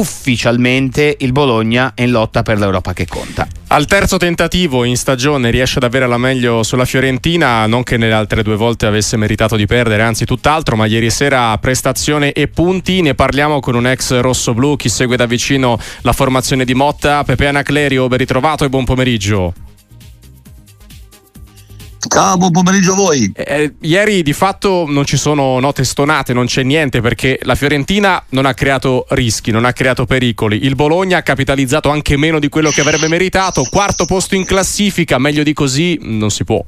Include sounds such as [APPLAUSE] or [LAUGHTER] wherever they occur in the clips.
ufficialmente il Bologna è in lotta per l'Europa che conta. Al terzo tentativo in stagione riesce ad avere la meglio sulla Fiorentina, non che nelle altre due volte avesse meritato di perdere, anzi tutt'altro, ma ieri sera prestazione e punti, ne parliamo con un ex rosso-blu, chi segue da vicino la formazione di Motta, Pepe Anaclerio, ben ritrovato e buon pomeriggio. Ciao, buon pomeriggio a voi. Eh, eh, ieri di fatto non ci sono note stonate, non c'è niente perché la Fiorentina non ha creato rischi, non ha creato pericoli. Il Bologna ha capitalizzato anche meno di quello che avrebbe meritato. Quarto posto in classifica, meglio di così non si può.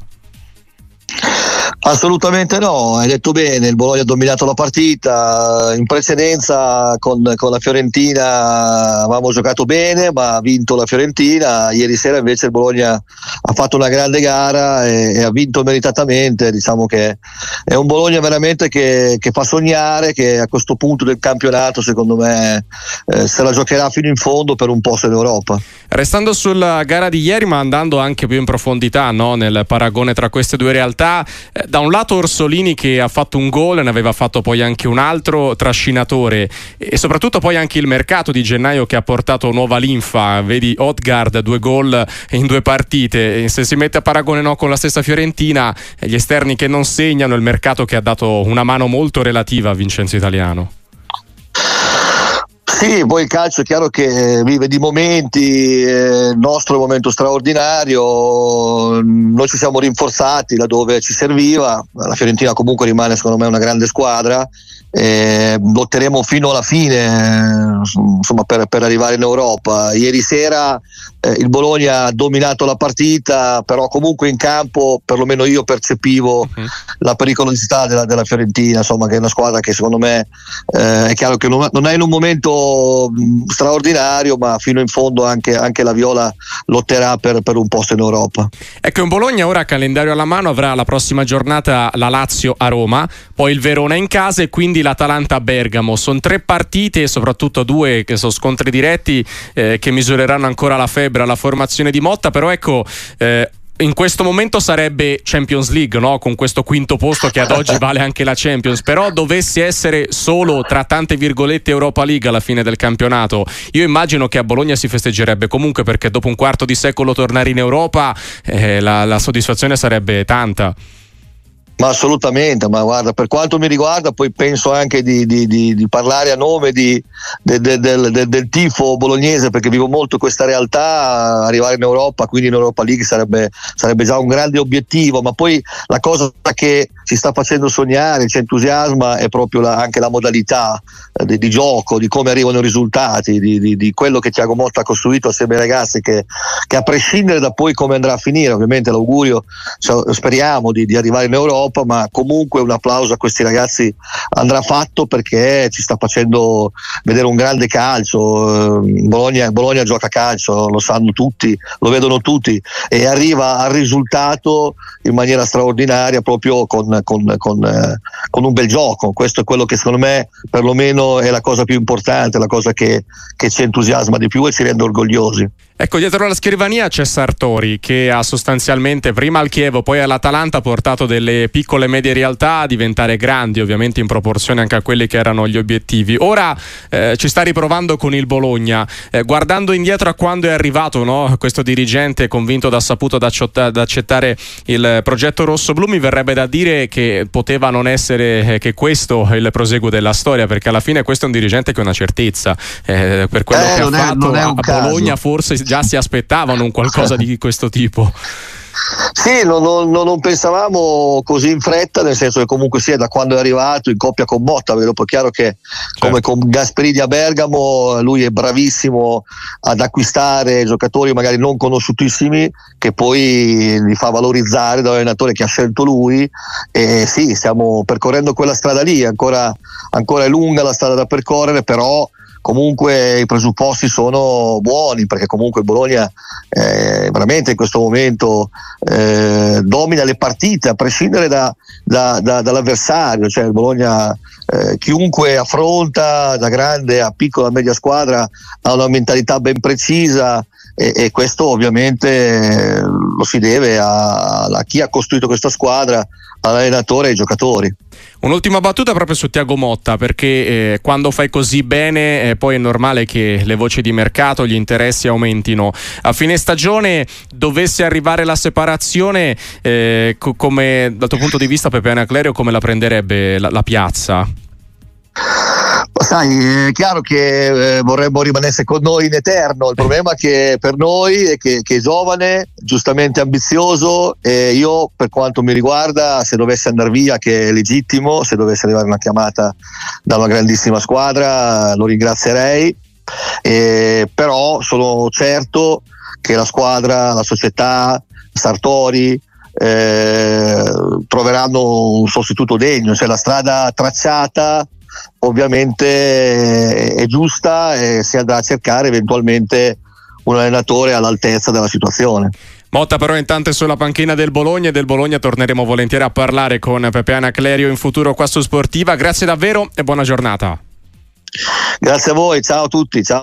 Assolutamente no, hai detto bene, il Bologna ha dominato la partita, in precedenza con, con, la Fiorentina avevamo giocato bene ma ha vinto la Fiorentina, ieri sera invece il Bologna ha fatto una grande gara e, e ha vinto meritatamente, diciamo che è un Bologna veramente che, che, fa sognare, che a questo punto del campionato secondo me eh, se la giocherà fino in fondo per un posto in Europa. Restando sulla gara di ieri ma andando anche più in profondità no? nel paragone tra queste due realtà, eh, da un lato Orsolini che ha fatto un gol, ne aveva fatto poi anche un altro trascinatore e soprattutto poi anche il mercato di gennaio che ha portato nuova linfa, vedi Odgard due gol in due partite, se si mette a paragone no, con la stessa Fiorentina, gli esterni che non segnano, il mercato che ha dato una mano molto relativa a Vincenzo Italiano. Sì, poi il calcio è chiaro che vive di momenti, eh, il nostro è un momento straordinario, noi ci siamo rinforzati laddove ci serviva, la Fiorentina comunque rimane secondo me una grande squadra, eh, lotteremo fino alla fine insomma, per, per, arrivare in Europa. Ieri sera eh, il Bologna ha dominato la partita, però comunque in campo perlomeno io percepivo uh-huh. la pericolosità della, della, Fiorentina, insomma, che è una squadra che secondo me eh, è chiaro che non, non, è in un momento mh, straordinario, ma fino in fondo anche, anche la Viola lotterà per, per, un posto in Europa. Ecco, in Bologna ora calendario alla mano avrà la prossima giornata la Lazio a Roma, poi il Verona in casa e quindi l'Atalanta a Bergamo. Sono tre partite, soprattutto due che sono scontri diretti eh, che misureranno ancora la febbre alla formazione di Motta, però ecco... Eh, in questo momento sarebbe Champions League, no? con questo quinto posto che ad oggi vale anche la Champions, però dovesse essere solo tra tante virgolette Europa League alla fine del campionato, io immagino che a Bologna si festeggerebbe comunque perché dopo un quarto di secolo tornare in Europa eh, la, la soddisfazione sarebbe tanta. Ma assolutamente, ma guarda, per quanto mi riguarda, poi penso anche di, di, di, di parlare a nome de, de, del, del, tifo bolognese, perché vivo molto questa realtà, arrivare in Europa, quindi in Europa League sarebbe, sarebbe già un grande obiettivo, ma poi la cosa che ci sta facendo sognare, ci entusiasma, è proprio la, anche la modalità eh, di, gioco, di come arrivano i risultati, di, quello che Tiago Motta ha costruito assieme ai ragazzi, che, che, a prescindere da poi come andrà a finire, ovviamente l'augurio, speriamo di arrivare in Europa, Europa, ma comunque un applauso a questi ragazzi andrà fatto perché ci sta facendo vedere un grande calcio. Eh, Bologna, Bologna gioca calcio, lo sanno tutti, lo vedono tutti e arriva al risultato in maniera straordinaria proprio con, con, con, eh, con un bel gioco. Questo è quello che secondo me perlomeno è la cosa più importante, la cosa che, che ci entusiasma di più e ci rende orgogliosi. Ecco, dietro la scrivania c'è Sartori che ha sostanzialmente prima al Chievo, poi all'Atalanta portato delle piccole e medie realtà a diventare grandi, ovviamente in proporzione anche a quelli che erano gli obiettivi. Ora eh, ci sta riprovando con il Bologna, eh, guardando indietro a quando è arrivato no? questo dirigente convinto da saputo ad accettare il progetto rosso-blu, mi verrebbe da dire che poteva non essere eh, che questo il proseguo della storia, perché alla fine questo è un dirigente che è una certezza. Eh, per quello eh, che ha è, fatto a, a Bologna caso. forse già si aspettavano un qualcosa di questo tipo. [LAUGHS] Sì, non, non, non, pensavamo così in fretta, nel senso che comunque sia da quando è arrivato in coppia con Motta, poi chiaro che certo. come con Gasperini a Bergamo lui è bravissimo ad acquistare giocatori magari non conosciutissimi che poi li fa valorizzare dall'allenatore che ha scelto lui e sì, stiamo percorrendo quella strada lì, ancora, ancora è lunga la strada da percorrere, però comunque i presupposti sono buoni perché comunque il Bologna eh, veramente in questo momento eh, domina le partite a prescindere da, da, da, dall'avversario, cioè il Bologna eh, chiunque affronta da grande a piccola a media squadra ha una mentalità ben precisa e, e questo ovviamente lo si deve a, a chi ha costruito questa squadra, all'allenatore e ai giocatori. Un'ultima battuta proprio su Tiago Motta, perché eh, quando fai così bene eh, poi è normale che le voci di mercato, gli interessi aumentino. A fine stagione dovesse arrivare la separazione, eh, co- come dal tuo punto di vista Pepe Anaclerio come la prenderebbe la, la piazza? Sai, è chiaro che eh, vorremmo rimanesse con noi in eterno. Il problema è che per noi è che, che è giovane, giustamente ambizioso e io per quanto mi riguarda, se dovesse andare via, che è legittimo, se dovesse arrivare una chiamata da una grandissima squadra, lo ringrazierei. Eh, però sono certo che la squadra, la società, Sartori, eh, troveranno un sostituto degno, cioè la strada tracciata ovviamente è giusta e si andrà a cercare eventualmente un allenatore all'altezza della situazione. Motta però intanto è sulla panchina del Bologna e del Bologna torneremo volentieri a parlare con Pepe Anaclerio in futuro qua su Sportiva. Grazie davvero e buona giornata. Grazie a voi, ciao a tutti, ciao.